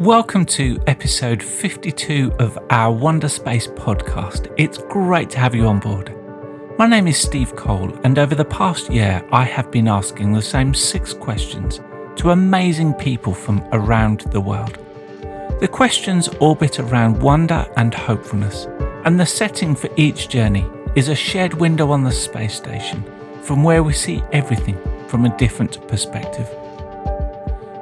Welcome to episode 52 of our Wonder Space podcast. It's great to have you on board. My name is Steve Cole, and over the past year, I have been asking the same six questions to amazing people from around the world. The questions orbit around wonder and hopefulness, and the setting for each journey is a shared window on the space station from where we see everything from a different perspective.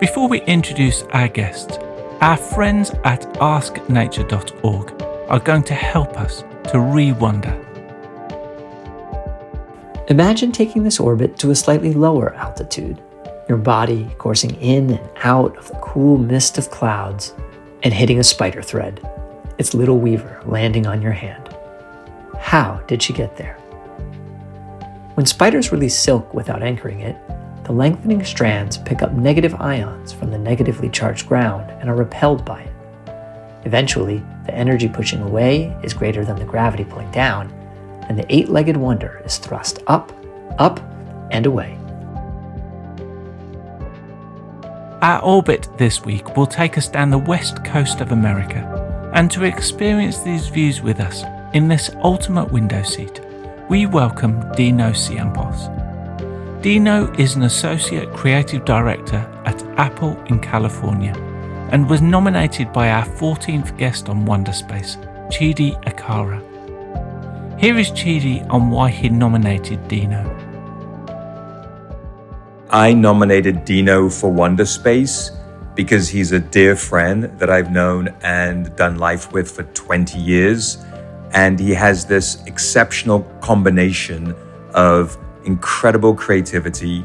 Before we introduce our guests, our friends at asknature.org are going to help us to re wonder. Imagine taking this orbit to a slightly lower altitude, your body coursing in and out of the cool mist of clouds and hitting a spider thread, its little weaver landing on your hand. How did she get there? When spiders release silk without anchoring it, the lengthening strands pick up negative ions from the negatively charged ground and are repelled by it. Eventually, the energy pushing away is greater than the gravity pulling down, and the eight legged wonder is thrust up, up, and away. Our orbit this week will take us down the west coast of America, and to experience these views with us in this ultimate window seat, we welcome Dino Ciampos. Dino is an Associate Creative Director at Apple in California and was nominated by our 14th guest on Wonderspace, Chidi Akara. Here is Chidi on why he nominated Dino. I nominated Dino for Wonderspace because he's a dear friend that I've known and done life with for 20 years. And he has this exceptional combination of incredible creativity,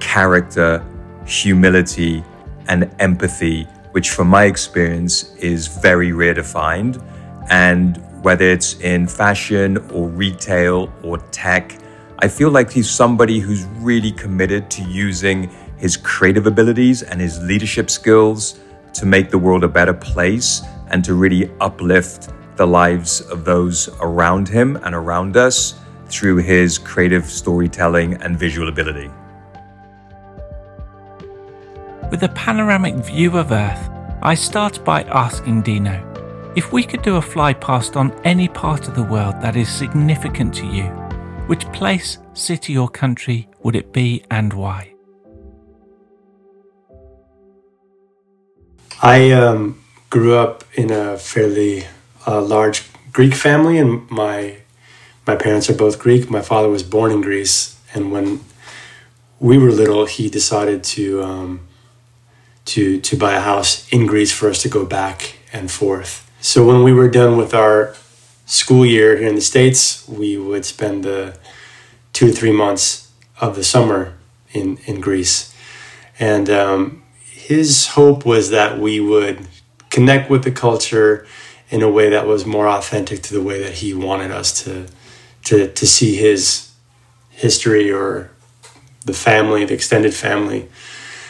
character, humility, and empathy, which, from my experience, is very rare to find. And whether it's in fashion or retail or tech, I feel like he's somebody who's really committed to using his creative abilities and his leadership skills to make the world a better place and to really uplift the lives of those around him and around us through his creative storytelling and visual ability. With a panoramic view of Earth, I start by asking Dino if we could do a fly past on any part of the world that is significant to you, which place, city, or country would it be and why? I um, grew up in a fairly uh, large Greek family, and my my parents are both Greek. My father was born in Greece, and when we were little, he decided to um, to to buy a house in Greece for us to go back and forth. So when we were done with our school year here in the states, we would spend the two or three months of the summer in in Greece, and um, his hope was that we would connect with the culture in a way that was more authentic to the way that he wanted us to to to see his history or the family, the extended family.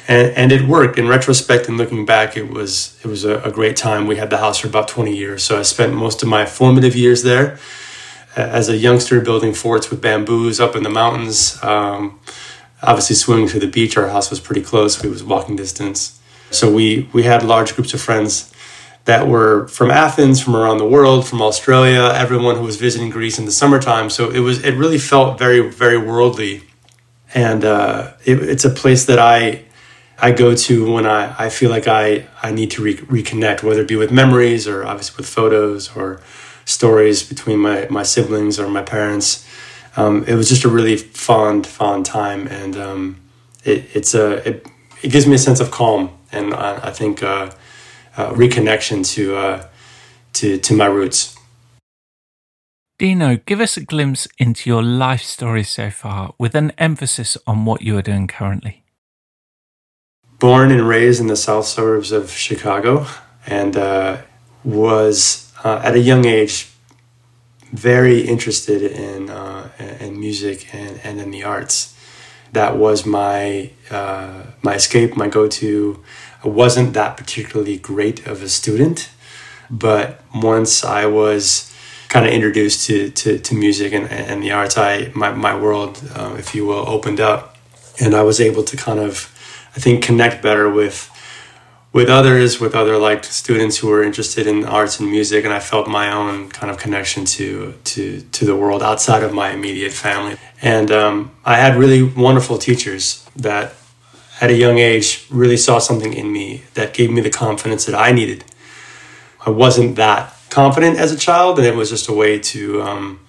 And, and it worked. In retrospect and looking back it was it was a, a great time. We had the house for about 20 years so i spent most of my formative years there as a youngster building forts with bamboos up in the mountains um, obviously swimming to the beach. Our house was pretty close. We was walking distance. So we we had large groups of friends that were from Athens, from around the world, from Australia, everyone who was visiting Greece in the summertime. So it was it really felt very very worldly, and uh, it, it's a place that I I go to when I, I feel like I I need to re- reconnect, whether it be with memories or obviously with photos or stories between my my siblings or my parents. Um, it was just a really fond fond time, and um, it, it's a it, it gives me a sense of calm, and I, I think. Uh, uh, reconnection to uh, to to my roots. Dino, give us a glimpse into your life story so far, with an emphasis on what you are doing currently. Born and raised in the south suburbs of Chicago, and uh, was uh, at a young age very interested in uh, in music and, and in the arts. That was my uh, my escape, my go to I wasn't that particularly great of a student, but once I was kind of introduced to, to, to music and, and the arts, I my, my world, uh, if you will, opened up, and I was able to kind of, I think, connect better with with others, with other like students who were interested in arts and music, and I felt my own kind of connection to to to the world outside of my immediate family. And um, I had really wonderful teachers that, at a young age, really saw something in me that gave me the confidence that I needed. I wasn't that confident as a child, and it was just a way to, um,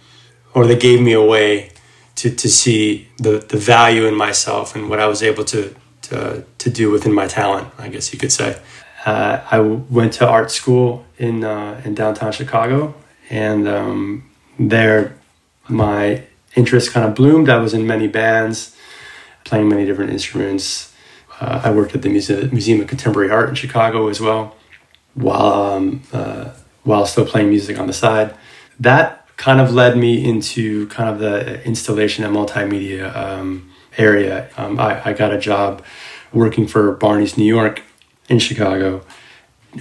or they gave me a way to to see the the value in myself and what I was able to to, to do within my talent, I guess you could say. Uh, I went to art school in uh, in downtown Chicago, and um, there my interest kind of bloomed. I was in many bands, playing many different instruments. Uh, I worked at the Muse- Museum of Contemporary Art in Chicago as well, while um, uh, while still playing music on the side. That kind of led me into kind of the installation and multimedia um, area. Um, I, I, got a job working for Barney's New York in Chicago,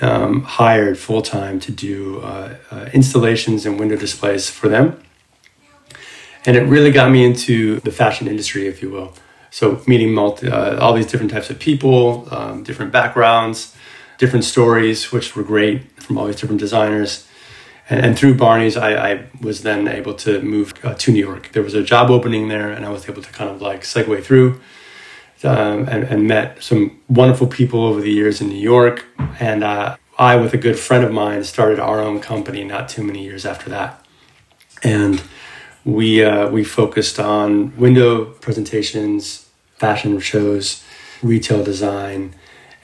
um, hired full time to do uh, uh, installations and window displays for them. And it really got me into the fashion industry, if you will. So, meeting multi, uh, all these different types of people, um, different backgrounds, different stories, which were great from all these different designers. And, and through Barney's, I, I, was then able to move uh, to New York. There was a job opening there, and I was able to kind of like segue through um, and, and, met some wonderful people over the years in New York. And uh, I, with a good friend of mine, started our own company not too many years after that. And we, uh, we focused on window presentations, fashion shows, retail design,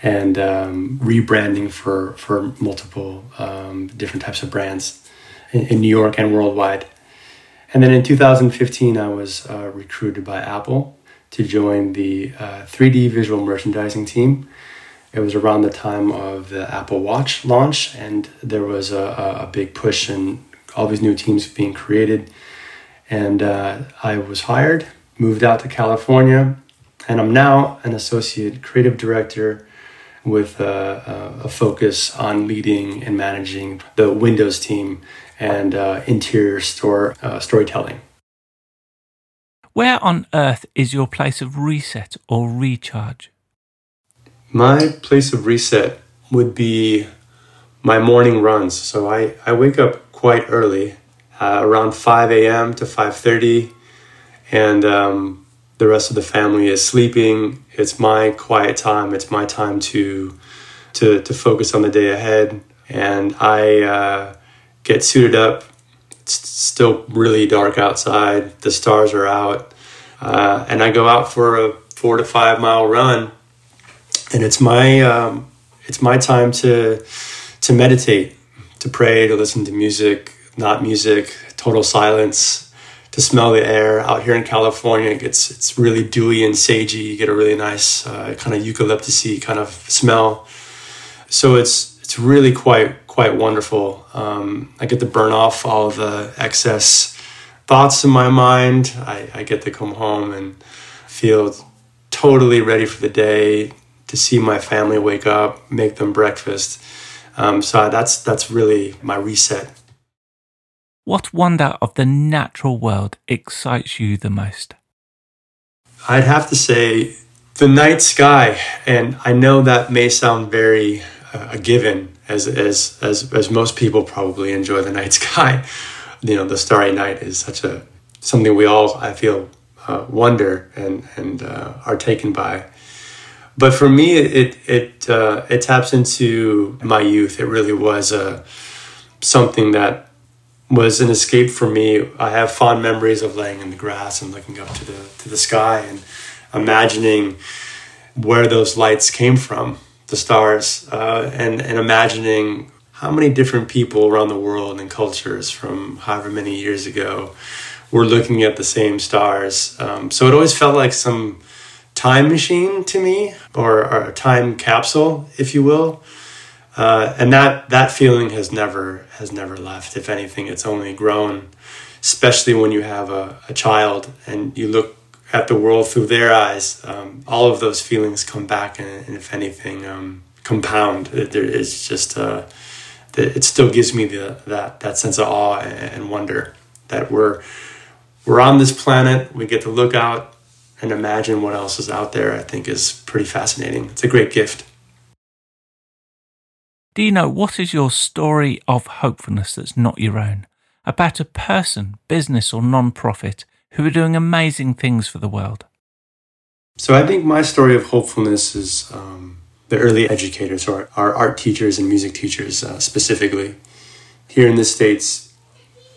and um, rebranding for for multiple um, different types of brands in, in, New York and worldwide. And then in 2015, I was uh, recruited by Apple to join the uh, 3D visual merchandising team. It was around the time of the Apple Watch launch, and there was a, a big push and all these new teams being created. And uh, I was hired, moved out to California, and I'm now an associate creative director with a, a, focus on leading and managing the Windows team and uh, interior store uh, storytelling. Where on earth is your place of reset or recharge? My place of reset would be my morning runs. So I, I wake up quite early, uh, around 5 a.m. to 5.30, and um, the rest of the family is sleeping. It's my quiet time. It's my time to to to focus on the day ahead. And I uh, get suited up. It's still really dark outside. The stars are out, uh, and I go out for a four to five mile run. And it's my um, it's my time to to meditate, to pray, to listen to music, not music, total silence to smell the air out here in California. It gets it's really dewy and sagey. You get a really nice uh, kind of eucalyptusy kind of smell. So it's it's really quite quite wonderful. Um, I get to burn off all the excess thoughts in my mind. I, I get to come home and feel totally ready for the day. To see my family wake up, make them breakfast. Um, so that's that's really my reset what wonder of the natural world excites you the most? I'd have to say the night sky, and I know that may sound very uh, a given, as as as as most people probably enjoy the night sky. You know, the starry night is such a something we all I feel uh, wonder and and uh, are taken by. But for me, it it uh, it taps into my youth. It really was a uh, something that was an escape for me. I have fond memories of laying in the grass and looking up to the to the sky and imagining where those lights came from, the stars, uh, and and imagining how many different people around the world and cultures from however many years ago were looking at the same stars. Um, so it always felt like some time machine to me, or, or a time capsule, if you will. Uh, and that that feeling has never has never left. If anything, it's only grown. Especially when you have a, a child and you look at the world through their eyes, um, all of those feelings come back, and, and if anything, um, compound. It, it's just uh, it still gives me the that that sense of awe and wonder that we're we're on this planet. We get to look out and imagine what else is out there. I think is pretty fascinating. It's a great gift. Dino, what is your story of hopefulness that's not your own? About a person, business, or non profit who are doing amazing things for the world? So I think my story of hopefulness is um, the early educators, or our art teachers and music teachers uh, specifically. Here in the States,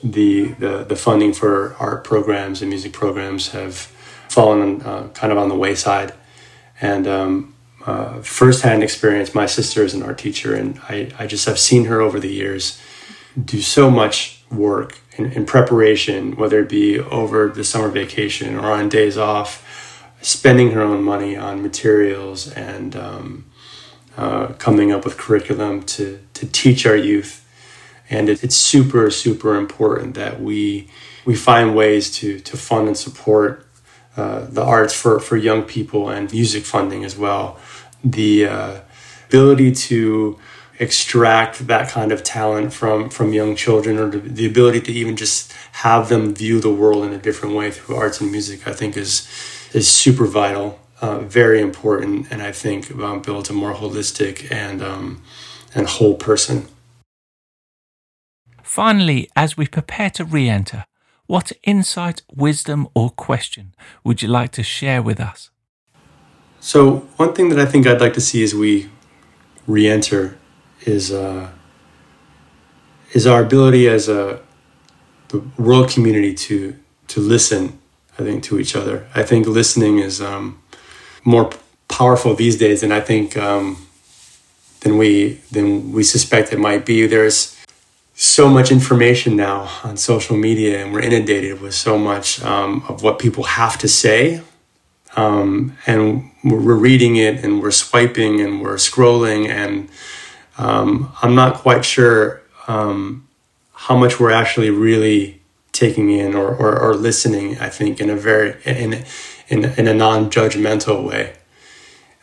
the, the, the funding for art programs and music programs have fallen uh, kind of on the wayside. And um, uh, firsthand experience. My sister is an art teacher, and I, I just have seen her over the years do so much work in, in preparation, whether it be over the summer vacation or on days off, spending her own money on materials and um, uh, coming up with curriculum to, to teach our youth. And it, it's super, super important that we we find ways to to fund and support uh, the arts for, for young people and music funding as well. The uh, ability to extract that kind of talent from from young children or the ability to even just have them view the world in a different way through arts and music i think is is super vital uh, very important and i think um, builds a more holistic and um, and whole person. Finally as we prepare to re-enter what insight wisdom or question would you like to share with us so one thing that I think I'd like to see as we re-enter is uh, is our ability as a the world community to to listen. I think to each other. I think listening is um, more powerful these days than I think um, than we than we suspect it might be. There's so much information now on social media, and we're inundated with so much um, of what people have to say. Um, and we're reading it and we're swiping and we're scrolling and um, i'm not quite sure um, how much we're actually really taking in or, or, or, listening i think in a very in, in, in a non-judgmental way.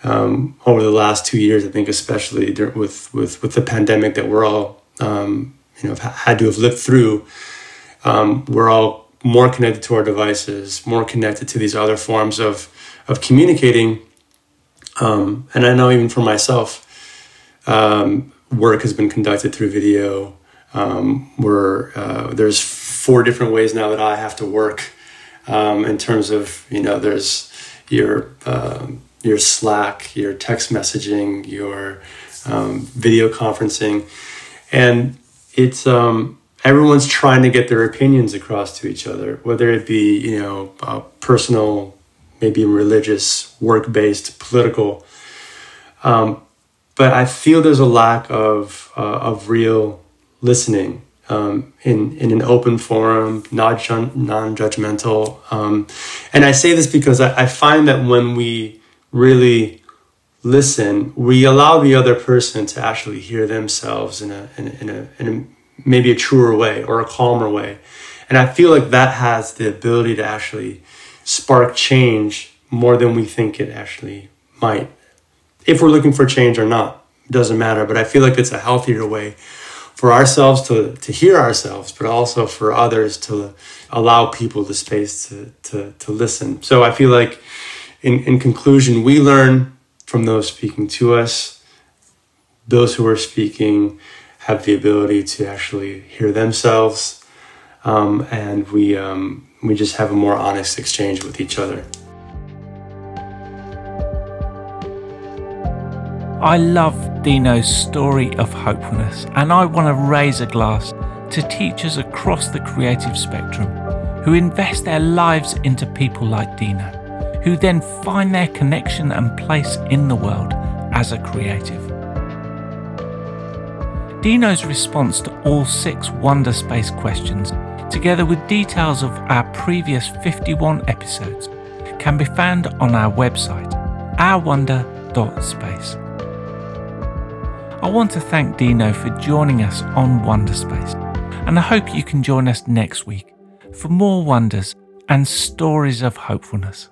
Um, over the last two years i think especially with, with, with the pandemic that we're all um, you know had to have lived through um, we're all more connected to our devices more connected to these other forms of of communicating. Um, and I know even for myself, um, work has been conducted through video. Um, where uh, there's four different ways now that I have to work um, in terms of you know there's your uh, your Slack, your text messaging, your um, video conferencing, and it's um, everyone's trying to get their opinions across to each other, whether it be you know personal maybe religious, work based, political. Um, but I feel there's a lack of, uh, of real listening um, in, in an open forum, non judgmental. Um, and I say this because I, I find that when we really listen, we allow the other person to actually hear themselves in a, in a, in a, in a maybe a truer way or a calmer way. And I feel like that has the ability to actually spark change more than we think it actually might. If we're looking for change or not, doesn't matter. But I feel like it's a healthier way for ourselves to, to hear ourselves, but also for others to allow people the space to, to, to listen. So I feel like, in, in conclusion, we learn from those speaking to us. Those who are speaking have the ability to actually hear themselves. Um, and we, um, we just have a more honest exchange with each other. I love Dino's story of hopefulness, and I want to raise a glass to teachers across the creative spectrum who invest their lives into people like Dino, who then find their connection and place in the world as a creative. Dino's response to all six Wonder Space questions together with details of our previous 51 episodes, can be found on our website, ourwonder.space. I want to thank Dino for joining us on Wonder Space, and I hope you can join us next week for more wonders and stories of hopefulness.